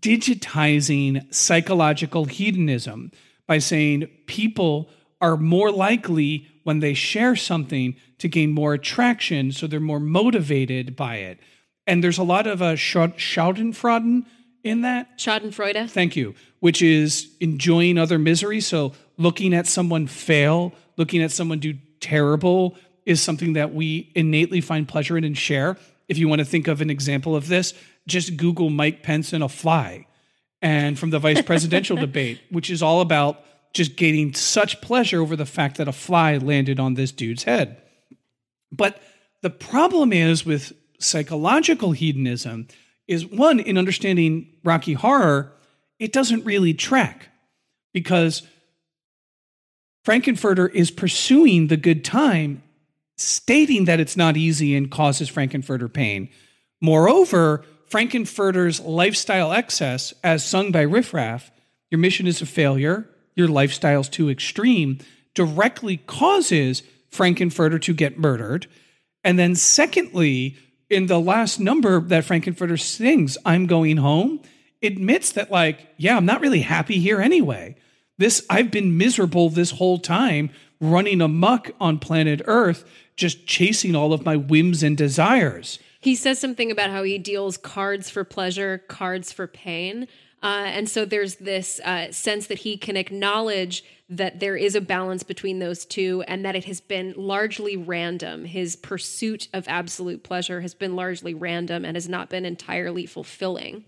digitizing psychological hedonism by saying people are more likely when they share something to gain more attraction, so they're more motivated by it. and there's a lot of uh, Schadenfreude in that. Schadenfreude. Thank you. Which is enjoying other misery. So looking at someone fail, looking at someone do terrible is something that we innately find pleasure in and share. If you want to think of an example of this, just Google Mike Pence and a fly and from the vice presidential [laughs] debate, which is all about just gaining such pleasure over the fact that a fly landed on this dude's head. But the problem is with psychological hedonism is one in understanding Rocky Horror, it doesn't really track because Frank-N-Furter is pursuing the good time, stating that it's not easy and causes Frank-N-Furter pain. Moreover, Frank-N-Furter's lifestyle excess, as sung by Riff Raff, your mission is a failure, your lifestyle's too extreme, directly causes Frank-N-Furter to get murdered. And then, secondly, in the last number that Frank-N-Furter sings, I'm going home, admits that, like, yeah, I'm not really happy here anyway. This, I've been miserable this whole time running amuck on planet Earth, just chasing all of my whims and desires. He says something about how he deals cards for pleasure, cards for pain. Uh, and so there's this uh, sense that he can acknowledge that there is a balance between those two and that it has been largely random. His pursuit of absolute pleasure has been largely random and has not been entirely fulfilling.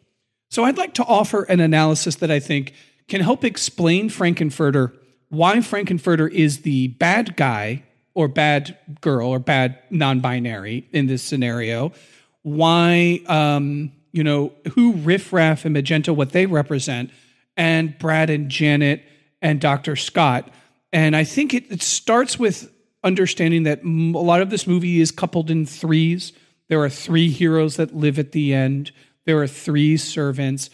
So I'd like to offer an analysis that I think can help explain Frank-N-Furter, why Frank-N-Furter is the bad guy or bad girl or bad non-binary in this scenario. Why, um, you know, who Riff Raff and Magenta, what they represent, and Brad and Janet and Dr. Scott. And I think it, it starts with understanding that a lot of this movie is coupled in threes. There are three heroes that live at the end. There are three servants.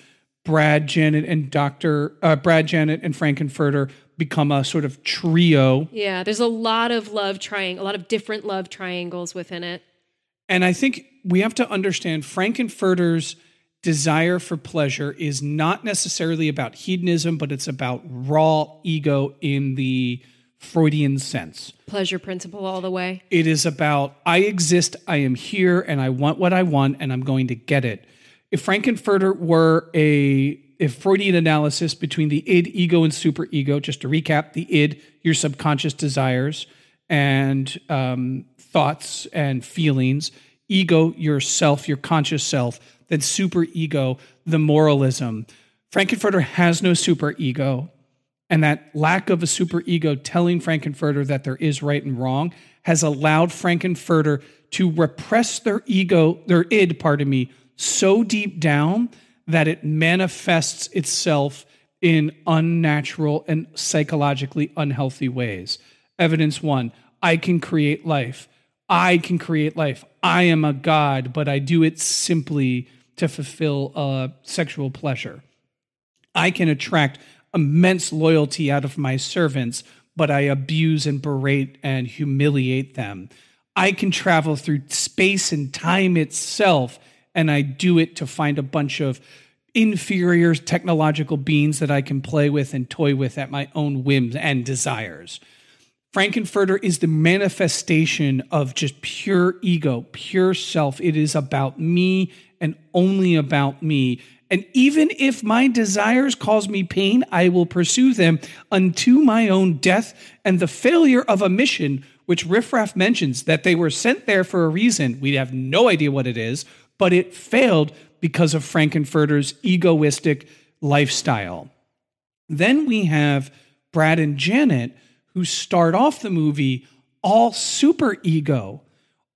Brad, Janet, and Doctor uh, Brad, Janet, and Frank-N-Furter become a sort of trio. Yeah, there's a lot of love triangle, a lot of different love triangles within it. And I think we have to understand Frank-N-Furter's desire for pleasure is not necessarily about hedonism, but it's about raw ego in the Freudian sense. Pleasure principle all the way. It is about I exist, I am here, and I want what I want, and I'm going to get it. If Frank-N-Furter were a if Freudian analysis between the id, ego, and superego. Just to recap, the id, your subconscious desires and um, thoughts and feelings. Ego, yourself, your conscious self. Then superego, the moralism. Frank-N-Furter has no superego. And that lack of a superego telling Frank-N-Furter that there is right and wrong has allowed Frank-N-Furter to repress their ego, their id, pardon me, so deep down that it manifests itself in unnatural and psychologically unhealthy ways. Evidence one I can create life. I can create life. I am a God, but I do it simply to fulfill a sexual pleasure. I can attract immense loyalty out of my servants, but I abuse and berate and humiliate them. I can travel through space and time itself and I do it to find a bunch of inferior technological beings that I can play with and toy with at my own whims and desires. Frank-N-Furter is the manifestation of just pure ego, pure self. It is about me and only about me. And even if my desires cause me pain, I will pursue them unto my own death and the failure of a mission, which Riff Raff mentions that they were sent there for a reason. We have no idea what it is, but it failed because of Frank-N-Furter's egoistic lifestyle. Then we have Brad and Janet, who start off the movie all super ego,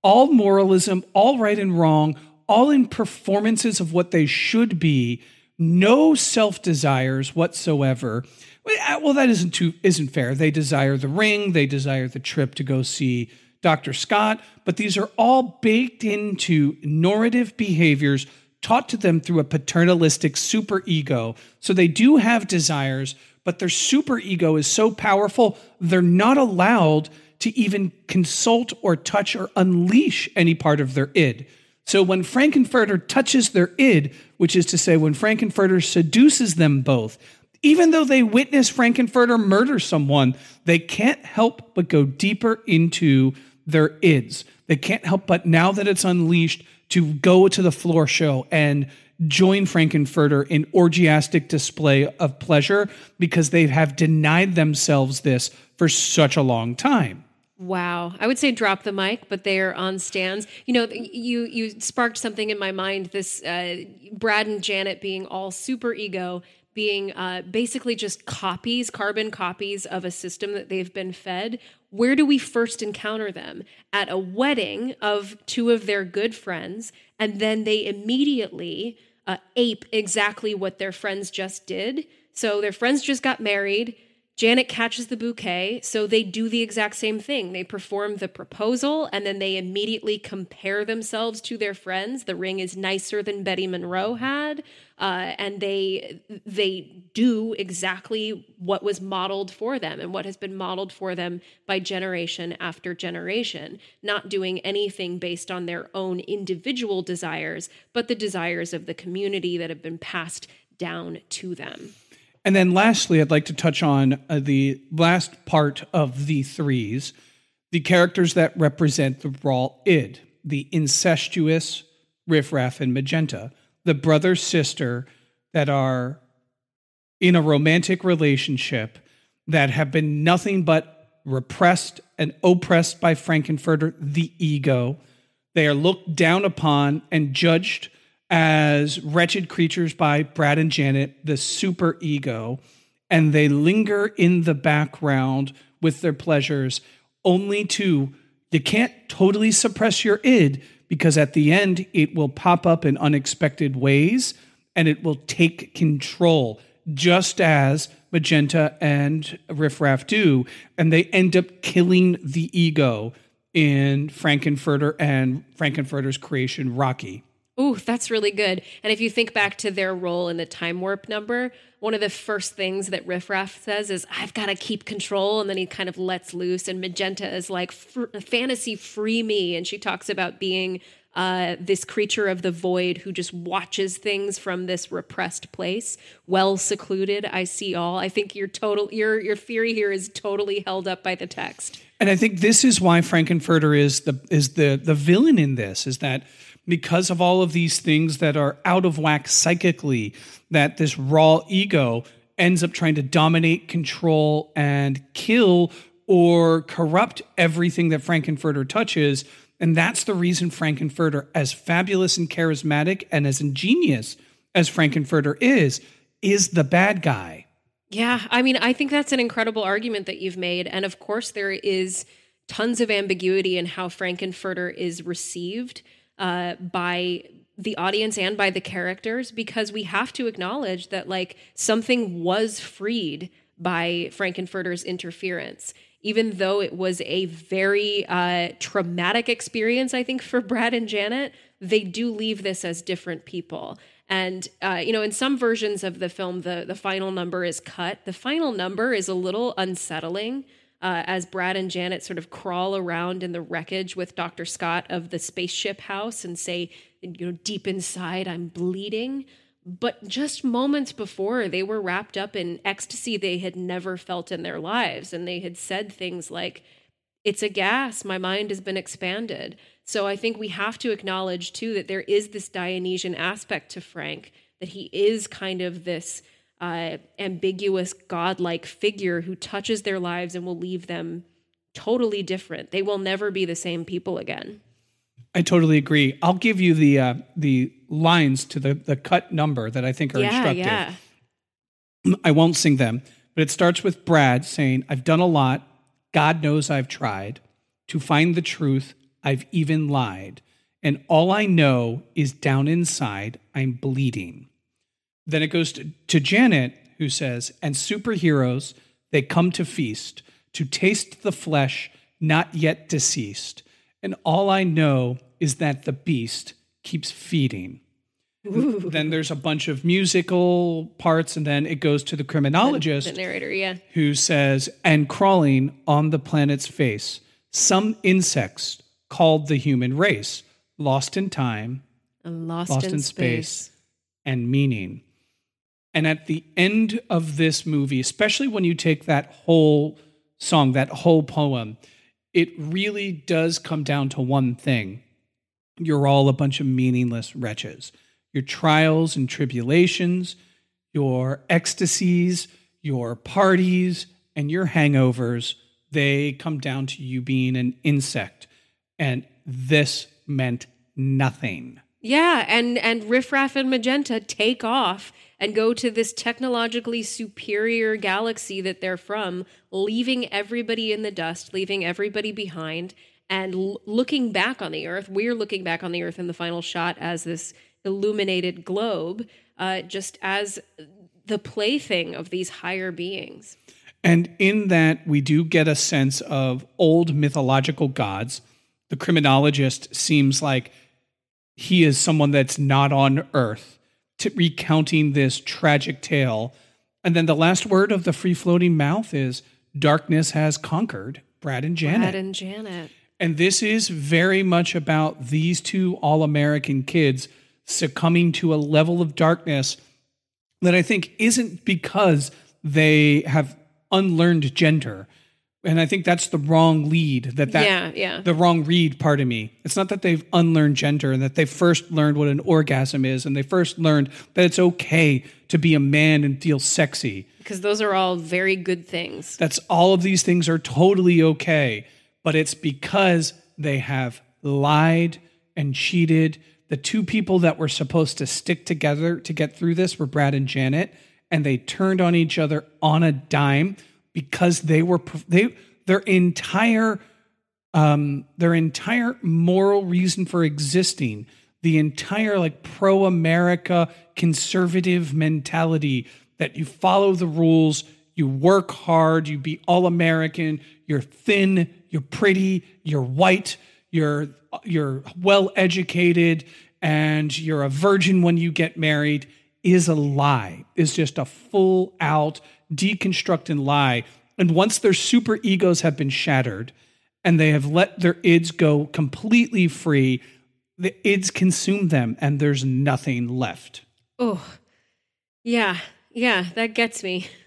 all moralism, all right and wrong, all in performances of what they should be, no self desires whatsoever. Well, that isn't too isn't fair. They desire the ring, they desire the trip to go see Dr. Scott, but these are all baked into normative behaviors taught to them through a paternalistic superego. So they do have desires, but their superego is so powerful, they're not allowed to even consult or touch or unleash any part of their id. So when Frank-N-Furter touches their id, which is to say, when Frank-N-Furter seduces them both, even though they witness Frank-N-Furter murder someone, they can't help but go deeper into their ids. They can't help but now that it's unleashed to go to the floor show and join Frank-N-Furter in orgiastic display of pleasure because they have denied themselves this for such a long time. Wow. I would say drop the mic, but they're on stands. You know, you you sparked something in my mind this uh, Brad and Janet being all super ego being uh, basically just copies, carbon copies of a system that they've been fed. Where do we first encounter them? At a wedding of two of their good friends, and then they immediately uh, ape exactly what their friends just did. So their friends just got married Janet catches the bouquet, so they do the exact same thing. They perform the proposal and then they immediately compare themselves to their friends. The ring is nicer than Betty Munroe had, uh, and they they do exactly what was modeled for them and what has been modeled for them by generation after generation. Not doing anything based on their own individual desires, but the desires of the community that have been passed down to them. And then lastly, I'd like to touch on uh, the last part of the threes the characters that represent the raw id, the incestuous Riff Raff and Magenta, the brother sister that are in a romantic relationship that have been nothing but repressed and oppressed by Frank-N-Furter, the ego. They are looked down upon and judged as wretched creatures by Brad and Janet, the super ego, and they linger in the background with their pleasures, only to, you can't totally suppress your id because at the end it will pop up in unexpected ways and it will take control, just as Magenta and Riff Raff do. And they end up killing the ego in Frank-N-Furter and Frank-N-Furter's creation, Rocky. Ooh, that's really good. And if you think back to their role in the time warp number, one of the first things that Riff Raff says is, I've got to keep control. And then he kind of lets loose. And Magenta is like, fantasy free me. And she talks about being uh, this creature of the void who just watches things from this repressed place, well secluded. I see all. I think your total your your theory here is totally held up by the text. And I think this is why Frank-N-Furter is the is the the villain in this is that because of all of these things that are out of whack psychically, that this raw ego ends up trying to dominate, control, and kill or corrupt everything that Frank-N-Furter touches. And that's the reason Frank-N-Furter, as fabulous and charismatic and as ingenious as Frank-N-Furter is, is the bad guy. Yeah, I mean, I think that's an incredible argument that you've made. And of course, there is tons of ambiguity in how Frank-N-Furter is received uh, by the audience and by the characters because we have to acknowledge that like something was freed by Frank-N-Furter's interference. Even though it was a very uh, traumatic experience, I think, for Brad and Janet, they do leave this as different people. And uh, you know, in some versions of the film, the the final number is cut. The final number is a little unsettling uh, as Brad and Janet sort of crawl around in the wreckage with Dr. Scott of the spaceship house and say, you know, deep inside, I'm bleeding. But just moments before, they were wrapped up in ecstasy they had never felt in their lives. And they had said things like, It's a gas. My mind has been expanded. So I think we have to acknowledge, too, that there is this Dionysian aspect to Frank, that he is kind of this uh, ambiguous godlike figure who touches their lives and will leave them totally different. They will never be the same people again. I totally agree. I'll give you the uh, the lines to the the cut number that I think are yeah, instructive. Yeah. [clears throat] I won't sing them, but it starts with Brad saying, "I've done a lot. God knows I've tried to find the truth. I've even lied, and all I know is down inside I'm bleeding." Then it goes to, to Janet, who says, And superheroes, they come to feast, to taste the flesh not yet deceased. And all I know is that the beast keeps feeding. Ooh. Then there's a bunch of musical parts, and then it goes to the criminologist, the, the narrator, yeah, who says, "And crawling on the planet's face, some insects called the human race, lost in time, lost, lost in, in space. space, and meaning." And at the end of this movie, especially when you take that whole song, that whole poem, it really does come down to one thing. you're all a bunch of meaningless wretches. Your trials and tribulations, your ecstasies, your parties, and your hangovers, they come down to you being an insect. And this meant nothing. Yeah, and and Riff Raff and Magenta take off and go to this technologically superior galaxy that they're from, leaving everybody in the dust, leaving everybody behind, and l- looking back on the Earth. We're looking back on the Earth in the final shot as this illuminated globe, uh, just as the plaything of these higher beings. And in that, we do get a sense of old mythological gods. The criminologist seems like he is someone that's not on Earth, recounting this tragic tale. And then the last word of the free floating mouth is darkness has conquered Brad and Janet. Brad and Janet. And this is very much about these two all American kids succumbing to a level of darkness that I think isn't because they have unlearned gender. And I think that's the wrong lead that that Yeah, yeah. the wrong read pardon me. It's not that they've unlearned gender and that they first learned what an orgasm is and they first learned that it's okay to be a man and feel sexy. Because those are all very good things. That's all of these things are totally okay, but it's because they have lied and cheated. The two people that were supposed to stick together to get through this were Brad and Janet, and they turned on each other on a dime because they were they their entire um their entire moral reason for existing the entire like pro America conservative mentality that you follow the rules, you work hard, you be all American, you're thin, you're pretty, you're white, you're you're well educated and you're a virgin when you get married is a lie. Is just a full out deconstructing lie. And once their super egos have been shattered and they have let their ids go completely free, the ids consume them and there's nothing left. Oh, yeah, yeah, that gets me. [laughs]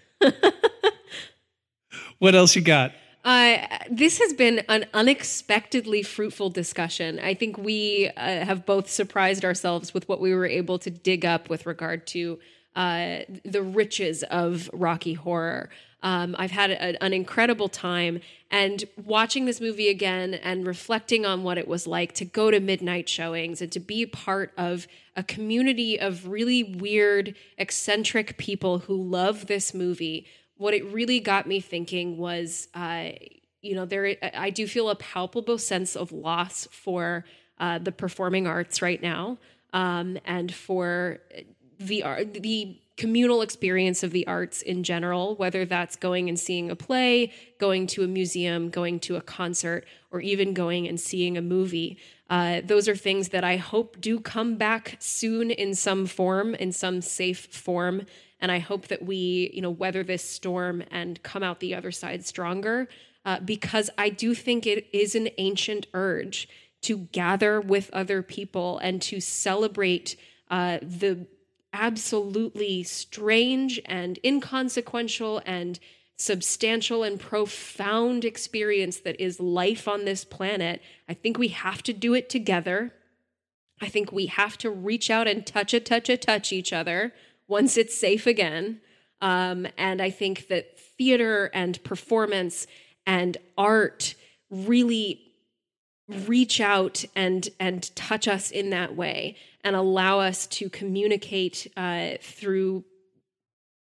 What else you got? Uh, this has been an unexpectedly fruitful discussion. I think we uh, have both surprised ourselves with what we were able to dig up with regard to uh, the riches of Rocky Horror. Um, I've had a, an incredible time, and watching this movie again and reflecting on what it was like to go to midnight showings and to be part of a community of really weird, eccentric people who love this movie what it really got me thinking was, uh, you know, there I do feel a palpable sense of loss for uh, the performing arts right now, um, and for the the communal experience of the arts in general, whether that's going and seeing a play, going to a museum, going to a concert, or even going and seeing a movie. Uh, those are things that I hope do come back soon in some form, in some safe form. And I hope that we, you know, weather this storm and come out the other side stronger. Uh, because I do think it is an ancient urge to gather with other people and to celebrate uh, the absolutely strange and inconsequential and substantial and profound experience that is life on this planet. I think we have to do it together. I think we have to reach out and touch a touch a touch each other once it's safe again. Um, and I think that theater and performance and art really reach out and and touch us in that way and allow us to communicate uh, through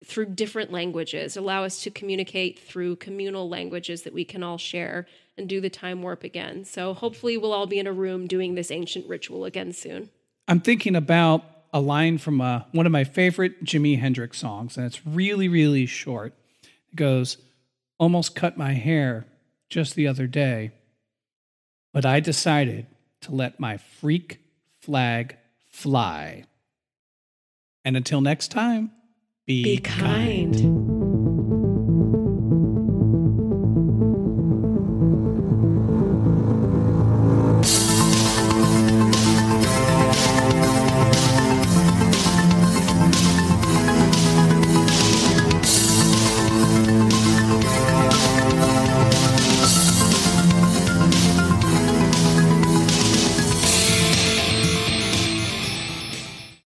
through different languages allow us to communicate through communal languages that we can all share and do the time warp again so hopefully we'll all be in a room doing this ancient ritual again soon I'm thinking about a line from uh, one of my favorite Jimi Hendrix songs, and it's really, really short. It goes, Almost cut my hair just the other day, but I decided to let my freak flag fly. And until next time, be, be kind.